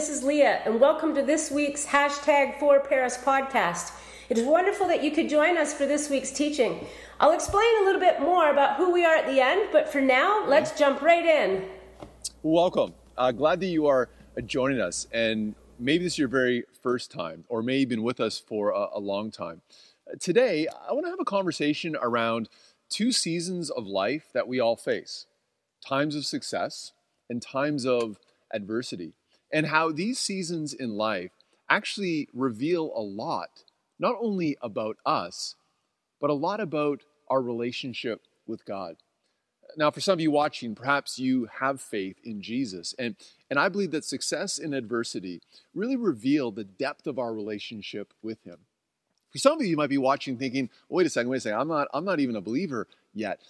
this is Leah, and welcome to this week's hashtag for Paris podcast. It is wonderful that you could join us for this week's teaching. I'll explain a little bit more about who we are at the end, but for now, let's jump right in. Welcome. Uh, glad that you are uh, joining us, and maybe this is your very first time, or maybe you've been with us for a, a long time. Uh, today, I want to have a conversation around two seasons of life that we all face times of success and times of adversity, and how these seasons in life actually reveal a lot, not only about us, but a lot about our relationship with God. Now, for some of you watching, perhaps you have faith in Jesus. And, and I believe that success in adversity really reveal the depth of our relationship with Him. For some of you, you might be watching thinking, wait a second, wait a second, I'm not, I'm not even a believer yet.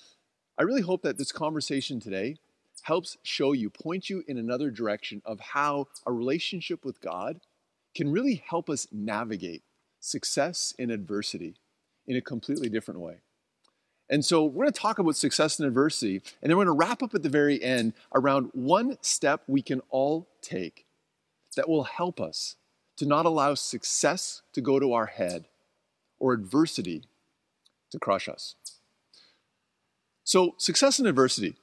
I really hope that this conversation today helps show you, point you in another direction of how a relationship with God can really help us navigate success in adversity in a completely different way. And so we're going to talk about success and adversity, and then we're going to wrap up at the very end around one step we can all take that will help us to not allow success to go to our head or adversity to crush us. So, success and adversity,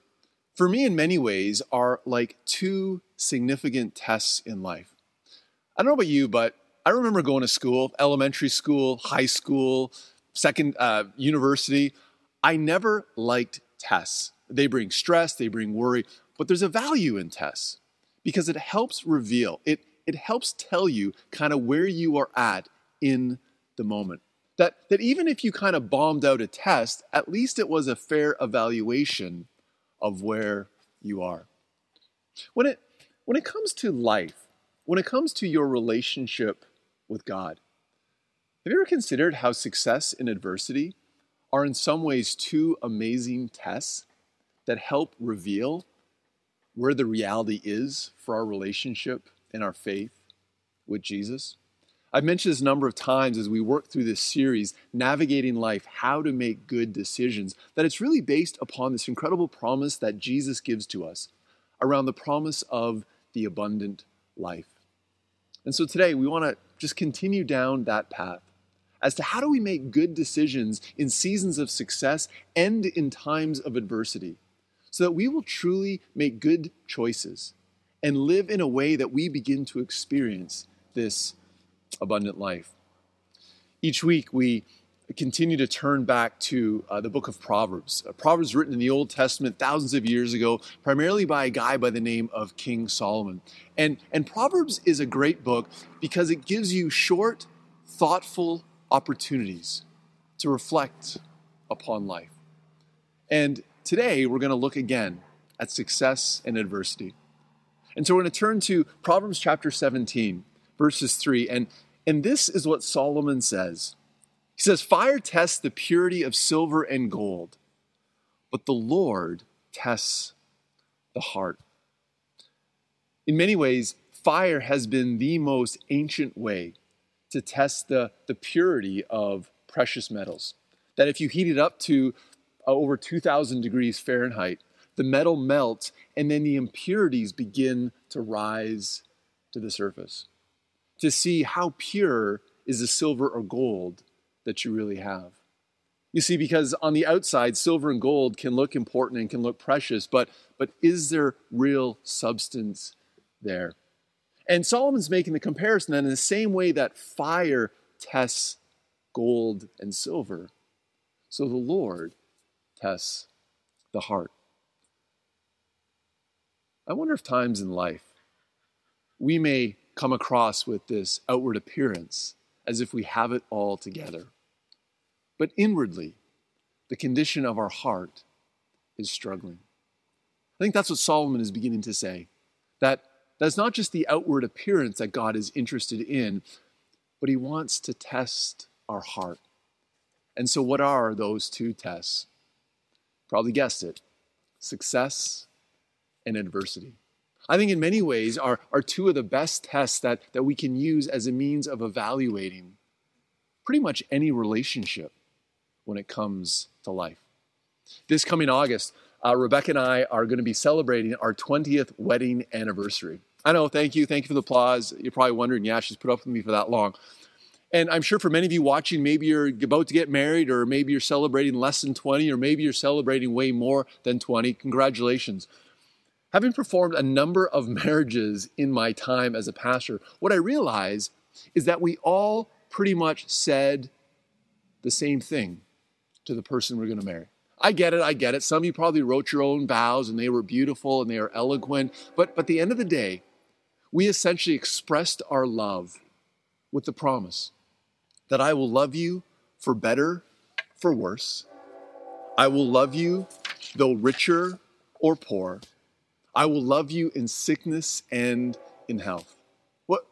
for me, in many ways, are like two significant tests in life. I don't know about you, but I remember going to school, elementary school, high school, second uh, university. I never liked tests. They bring stress, they bring worry, but there's a value in tests because it helps reveal, it, it helps tell you kind of where you are at in the moment. That, that even if you kind of bombed out a test, at least it was a fair evaluation of where you are. When it, when it comes to life, when it comes to your relationship with God, have you ever considered how success and adversity are in some ways two amazing tests that help reveal where the reality is for our relationship and our faith with Jesus. I've mentioned this a number of times as we work through this series, Navigating Life How to Make Good Decisions, that it's really based upon this incredible promise that Jesus gives to us around the promise of the abundant life. And so today we want to just continue down that path as to how do we make good decisions in seasons of success and in times of adversity so that we will truly make good choices and live in a way that we begin to experience this abundant life. Each week, we continue to turn back to uh, the book of Proverbs. Uh, Proverbs written in the Old Testament thousands of years ago, primarily by a guy by the name of King Solomon. And, and Proverbs is a great book because it gives you short, thoughtful opportunities to reflect upon life. And today we're going to look again at success and adversity. And so we're going to turn to Proverbs chapter 17, verses 3. And, and this is what Solomon says He says, Fire tests the purity of silver and gold, but the Lord tests the heart. In many ways, fire has been the most ancient way to test the, the purity of precious metals. That if you heat it up to uh, over 2,000 degrees Fahrenheit, the metal melts and then the impurities begin to rise to the surface. To see how pure is the silver or gold that you really have. You see, because on the outside, silver and gold can look important and can look precious, but, but is there real substance there? And Solomon's making the comparison that in the same way that fire tests gold and silver, so the Lord tests the heart. I wonder if times in life we may come across with this outward appearance as if we have it all together. But inwardly, the condition of our heart is struggling. I think that's what Solomon is beginning to say that that's not just the outward appearance that God is interested in, but He wants to test our heart. And so, what are those two tests? Probably guessed it success and adversity. I think, in many ways, are, are two of the best tests that, that we can use as a means of evaluating pretty much any relationship when it comes to life. This coming August, uh, Rebecca and I are going to be celebrating our 20th wedding anniversary. I know, thank you. Thank you for the applause. You're probably wondering, yeah, she's put up with me for that long. And I'm sure for many of you watching, maybe you're about to get married, or maybe you're celebrating less than 20, or maybe you're celebrating way more than 20. Congratulations. Having performed a number of marriages in my time as a pastor, what I realize is that we all pretty much said the same thing to the person we're going to marry. I get it, I get it. Some of you probably wrote your own vows and they were beautiful and they are eloquent. But, but at the end of the day, we essentially expressed our love with the promise that I will love you for better, for worse. I will love you though richer or poor. I will love you in sickness and in health. What,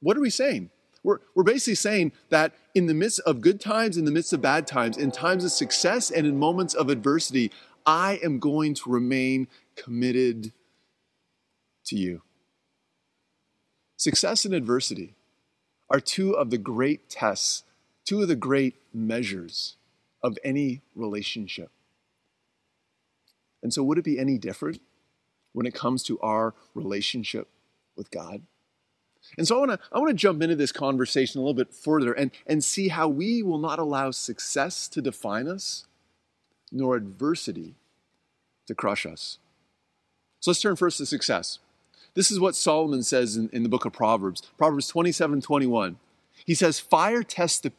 what are we saying? We're, we're basically saying that in the midst of good times, in the midst of bad times, in times of success and in moments of adversity, I am going to remain committed to you. Success and adversity are two of the great tests, two of the great measures of any relationship. And so, would it be any different when it comes to our relationship with God? And so I want to I want to jump into this conversation a little bit further and, and see how we will not allow success to define us, nor adversity to crush us. So let's turn first to success. This is what Solomon says in, in the book of Proverbs, Proverbs 27 21. He says, Fire tests the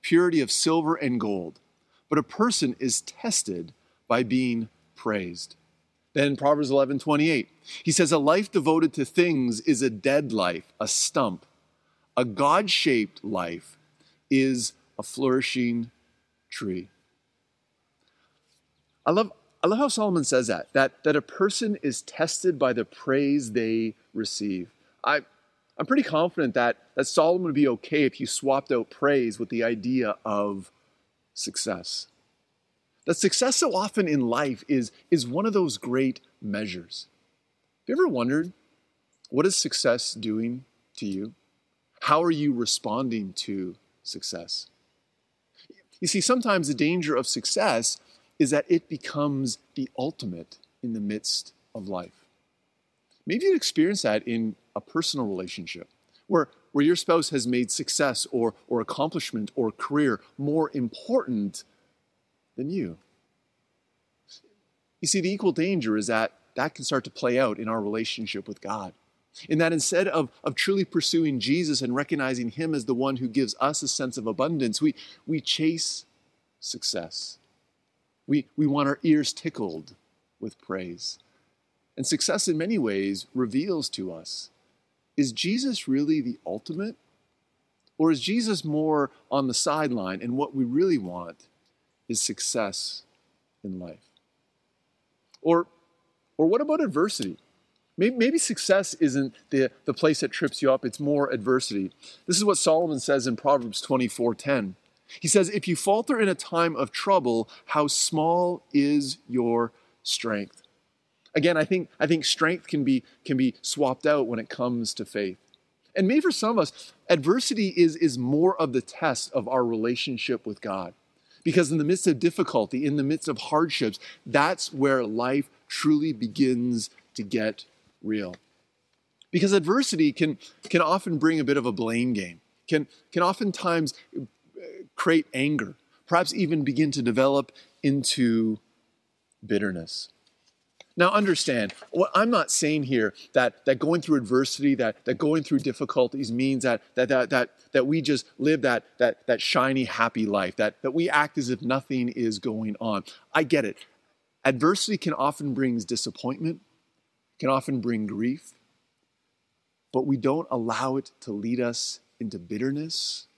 purity of silver and gold, but a person is tested by being praised. Then Proverbs 11 28, he says, A life devoted to things is a dead life, a stump. A God shaped life is a flourishing tree. I love, I love how Solomon says that, that, that a person is tested by the praise they receive. I, I'm pretty confident that, that Solomon would be okay if you swapped out praise with the idea of success. That success so often in life is, is one of those great measures. Have you ever wondered what is success doing to you? How are you responding to success? You see, sometimes the danger of success is that it becomes the ultimate in the midst of life. Maybe you've experienced that in a personal relationship where, where your spouse has made success or, or accomplishment or career more important than you. You see, the equal danger is that that can start to play out in our relationship with God. In that instead of, of truly pursuing Jesus and recognizing Him as the one who gives us a sense of abundance, we, we chase success. We, we want our ears tickled with praise. And success, in many ways, reveals to us is Jesus really the ultimate? Or is Jesus more on the sideline and what we really want is success in life? Or, or what about adversity? Maybe, maybe, success isn't the, the place that trips you up, it's more adversity. This is what Solomon says in Proverbs 24 10. He says, If you falter in a time of trouble, how small is your strength? Again, I think, I think strength can be, can be swapped out when it comes to faith. And maybe for some of us, adversity is, is more of the test of our relationship with God. Because in the midst of difficulty, in the midst of hardships, that's where life truly begins to get real. Because adversity can, can often bring a bit of a blame game, can, can oftentimes uh, create anger, perhaps even begin to develop into bitterness. Now, understand, what I'm not saying here that, that going through adversity, that, that going through difficulties means that, that, that, that, that we just live that, that, that shiny, happy life, that, that we act as if nothing is going on. I get it. Adversity can often bring disappointment, can often bring grief, but we don't allow it to lead us into bitterness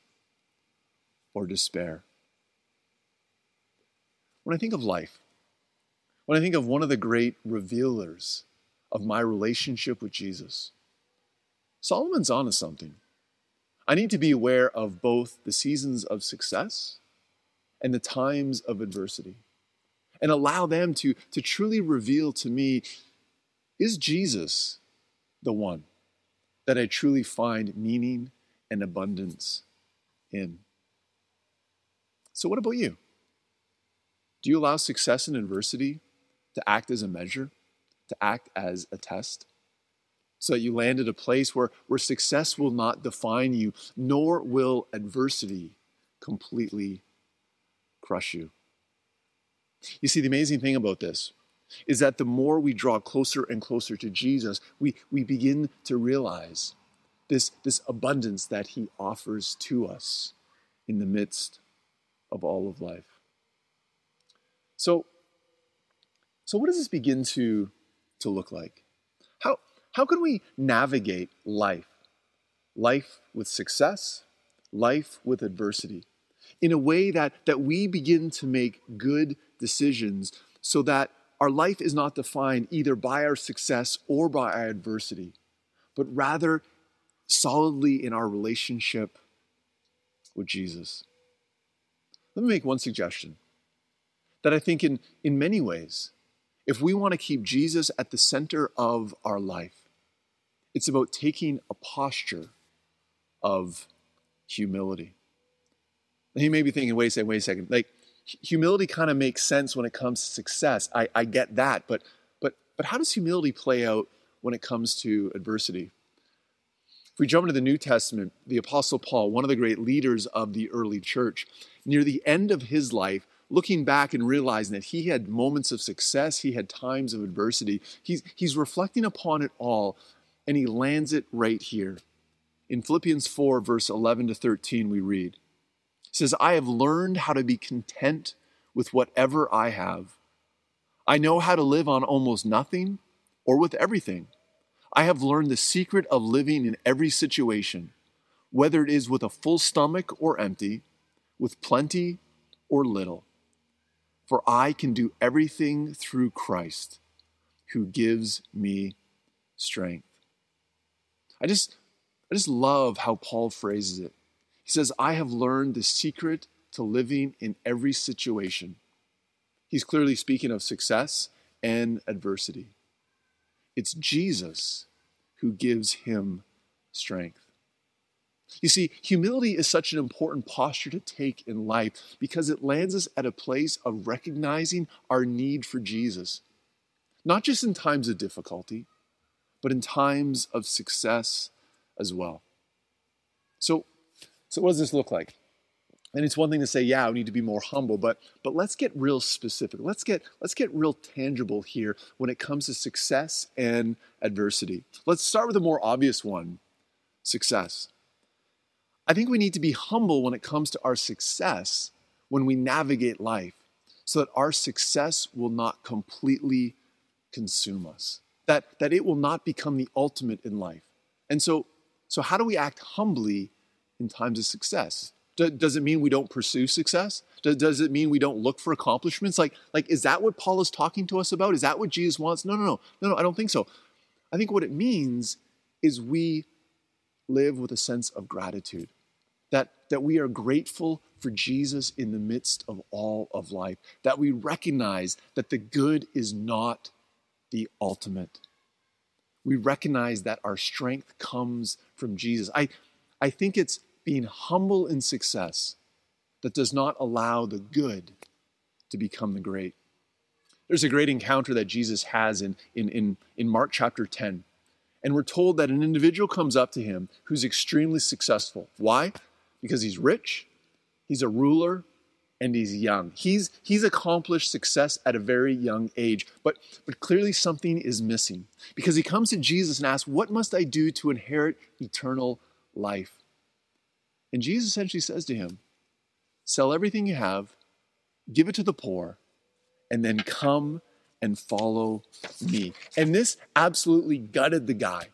or despair. When I think of life, when I think of one of the great revealers of my relationship with Jesus, Solomon's on onto something. I need to be aware of both the seasons of success and the times of adversity and allow them to, to truly reveal to me is Jesus the one that I truly find meaning and abundance in? So, what about you? Do you allow success and adversity to act as a measure, to act as a test? so that you land at a place where, where success will not define you, nor will adversity completely crush you. You see, the amazing thing about this is that the more we draw closer and closer to Jesus, we, we begin to realize this, this abundance that he offers to us in the midst of all of life. So, so what does this begin to, to look like? How, how can we navigate life? Life with success, life with adversity, in a way that, that we begin to make good decisions so that our life is not defined either by our success or by our adversity, but rather solidly in our relationship with Jesus. Let me make one suggestion that I think, in, in many ways, if we want to keep Jesus at the center of our life, it's about taking a posture of humility. You may be thinking, wait a second, wait a second. Like, humility kind of makes sense when it comes to success. I, I get that, but but but how does humility play out when it comes to adversity? If we jump into the New Testament, the Apostle Paul, one of the great leaders of the early church, near the end of his life, looking back and realizing that he had moments of success, he had times of adversity, he's, he's reflecting upon it all, and he lands it right here. In Philippians 4, verse 11 to 13, we read, says, I have learned how to be content with whatever I have. I know how to live on almost nothing or with everything. I have learned the secret of living in every situation, whether it is with a full stomach or empty, with plenty or little. For I can do everything through Christ who gives me strength. I just I just love how Paul phrases it. He says, I have learned the secret to living in every situation. He's clearly speaking of success and adversity. It's Jesus who gives him strength. You see, humility is such an important posture to take in life because it lands us at a place of recognizing our need for Jesus, not just in times of difficulty, but in times of success as well. So, so, what does this look like? And it's one thing to say, yeah, we need to be more humble, but but let's get real specific. Let's get let's get real tangible here when it comes to success and adversity. Let's start with a more obvious one, success. I think we need to be humble when it comes to our success when we navigate life so that our success will not completely consume us. That that it will not become the ultimate in life. And so so how do we act humbly in times of success? does it mean we don't pursue success? does it mean we don't look for accomplishments? Like, like, is that what Paul is talking to us about? Is that what Jesus wants? No, no, no, no, no, I don't think so. I think what it means is we live with a sense of gratitude. That, that we are grateful for Jesus in the midst of all of life. That we recognize that the good is not the ultimate. We recognize that our strength comes from Jesus. I, I think it's being humble in success that does not allow the good to become the great. There's a great encounter that Jesus has in, in, in, in Mark chapter 10. And we're told that an individual comes up to him who's extremely successful. Why? Because he's rich, he's a ruler, and he's young. He's, he's accomplished success at a very young age, but, but clearly something is missing because he comes to Jesus and asks, What must I do to inherit eternal life? And Jesus essentially says to him, Sell everything you have, give it to the poor, and then come and follow me. And this absolutely gutted the guy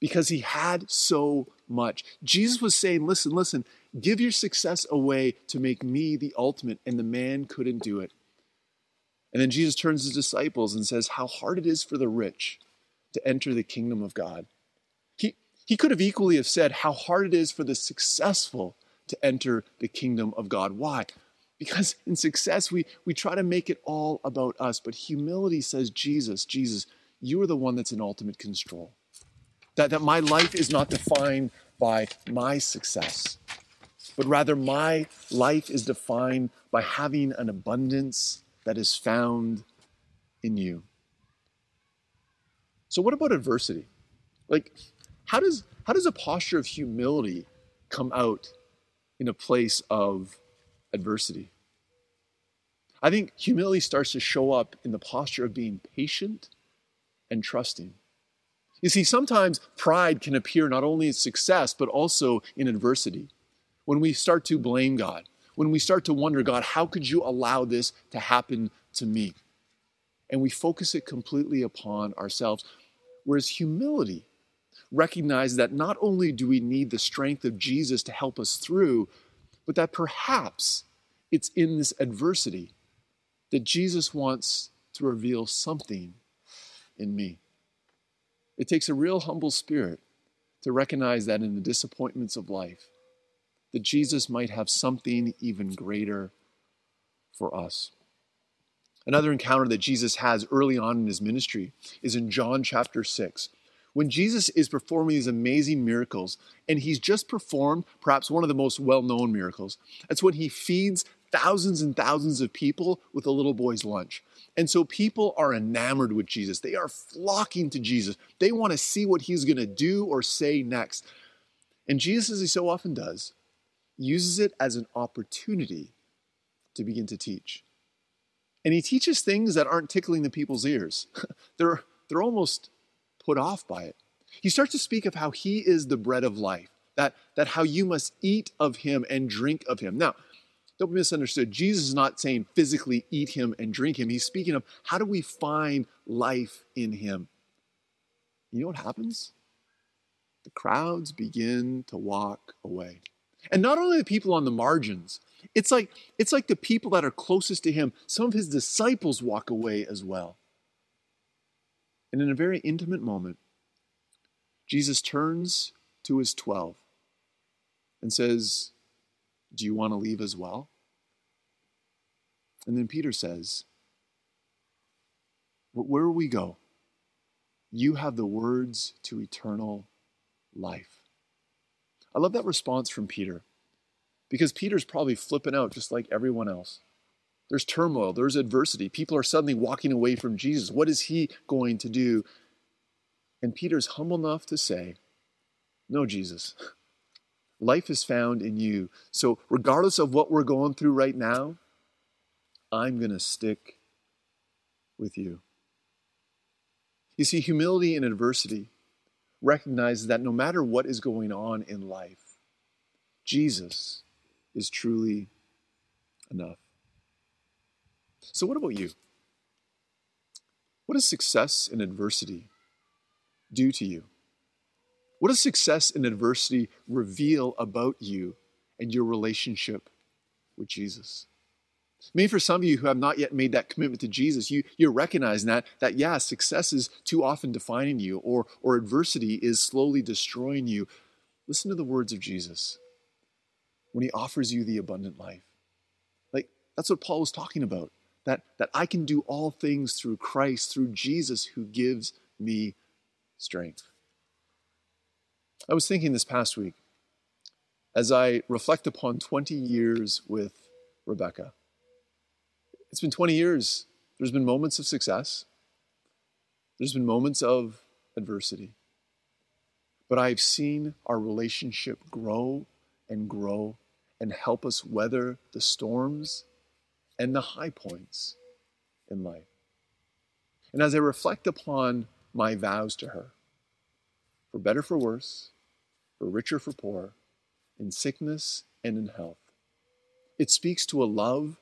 because he had so much. Jesus was saying, Listen, listen, give your success away to make me the ultimate. And the man couldn't do it. And then Jesus turns to his disciples and says, How hard it is for the rich to enter the kingdom of God. He could have equally have said how hard it is for the successful to enter the kingdom of God. Why? Because in success, we, we try to make it all about us. But humility says, Jesus, Jesus, you are the one that's in ultimate control. That, that my life is not defined by my success, but rather my life is defined by having an abundance that is found in you. So, what about adversity? Like, how does, how does a posture of humility come out in a place of adversity? I think humility starts to show up in the posture of being patient and trusting. You see, sometimes pride can appear not only in success, but also in adversity. When we start to blame God, when we start to wonder, God, how could you allow this to happen to me? And we focus it completely upon ourselves. Whereas humility recognizes that not only do we need the strength of Jesus to help us through, but that perhaps it's in this adversity that Jesus wants to reveal something in me. It takes a real humble spirit to recognize that in the disappointments of life, that Jesus might have something even greater for us. Another encounter that Jesus has early on in his ministry is in John chapter 6. When Jesus is performing these amazing miracles, and he's just performed perhaps one of the most well known miracles, that's when he feeds thousands and thousands of people with a little boy's lunch. And so people are enamored with Jesus. They are flocking to Jesus. They want to see what he's going to do or say next. And Jesus, as he so often does, uses it as an opportunity to begin to teach. And he teaches things that aren't tickling the people's ears. they're, they're almost put off by it. He starts to speak of how he is the bread of life, that, that how you must eat of him and drink of him. Now, don't be misunderstood. Jesus is not saying physically eat him and drink him. He's speaking of how do we find life in him? You know what happens? The crowds begin to walk away. And not only the people on the margins, it's like it's like the people that are closest to him. Some of his disciples walk away as well. And in a very intimate moment, Jesus turns to his 12 and says, do you want to leave as well? And then Peter says, But where we go, you have the words to eternal life. I love that response from Peter because Peter's probably flipping out just like everyone else. There's turmoil, there's adversity. People are suddenly walking away from Jesus. What is he going to do? And Peter's humble enough to say, No, Jesus. Life is found in you. So, regardless of what we're going through right now, I'm going to stick with you. You see, humility in adversity recognizes that no matter what is going on in life, Jesus is truly enough. So, what about you? What does success in adversity do to you? What does success in adversity reveal about you and your relationship with Jesus? Maybe for some of you who have not yet made that commitment to Jesus, you, you're recognizing that, that yeah, success is too often defining you or, or adversity is slowly destroying you. Listen to the words of Jesus when he offers you the abundant life. Like that's what Paul was talking about. That, that I can do all things through Christ, through Jesus who gives me strength. I was thinking this past week as I reflect upon 20 years with Rebecca. It's been 20 years. There's been moments of success, there's been moments of adversity. But I've seen our relationship grow and grow and help us weather the storms and the high points in life. And as I reflect upon my vows to her, for better, for worse, for richer, for poor, in sickness and in health. It speaks to a love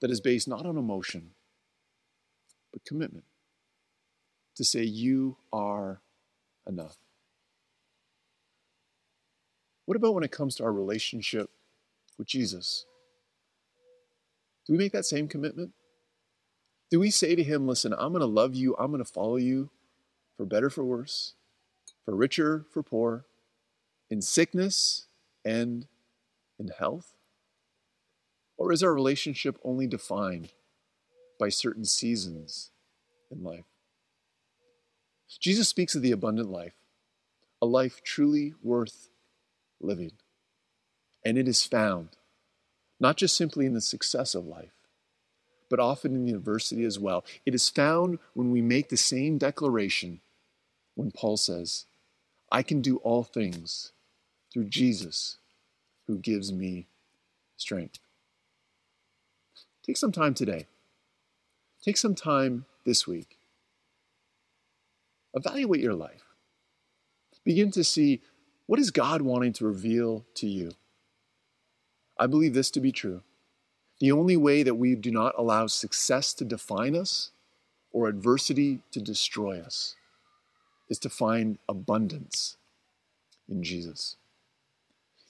that is based not on emotion, but commitment to say, You are enough. What about when it comes to our relationship with Jesus? Do we make that same commitment? Do we say to him, Listen, I'm going to love you, I'm going to follow you for better, for worse, for richer, for poor, in sickness and in health? Or is our relationship only defined by certain seasons in life? Jesus speaks of the abundant life, a life truly worth living. And it is found not just simply in the success of life, but often in the adversity as well. It is found when we make the same declaration when Paul says, I can do all things through Jesus who gives me strength. Take some time today. Take some time this week. Evaluate your life. Begin to see what is God wanting to reveal to you. I believe this to be true. The only way that we do not allow success to define us or adversity to destroy us is to find abundance in Jesus.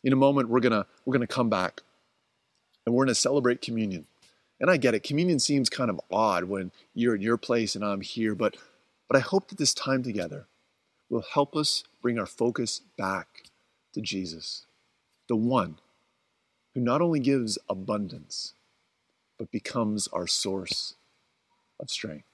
In a moment, we're gonna, we're gonna come back and we're gonna celebrate communion. And I get it, communion seems kind of odd when you're in your place and I'm here, but, but I hope that this time together will help us bring our focus back to Jesus, the one who not only gives abundance, but becomes our source of strength.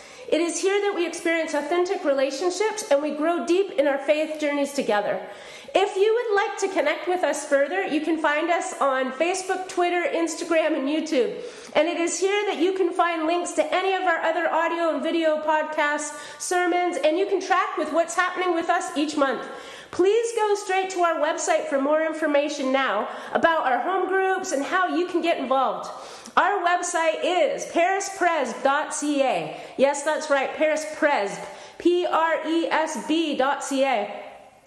It is here that we experience authentic relationships and we grow deep in our faith journeys together. If you would like to connect with us further, you can find us on Facebook, Twitter, Instagram, and YouTube. And it is here that you can find links to any of our other audio and video podcasts, sermons, and you can track with what's happening with us each month. Please go straight to our website for more information now about our home groups and how you can get involved. Our website is parispresb.ca. Yes, that's right, parispresb. P R E S B.ca.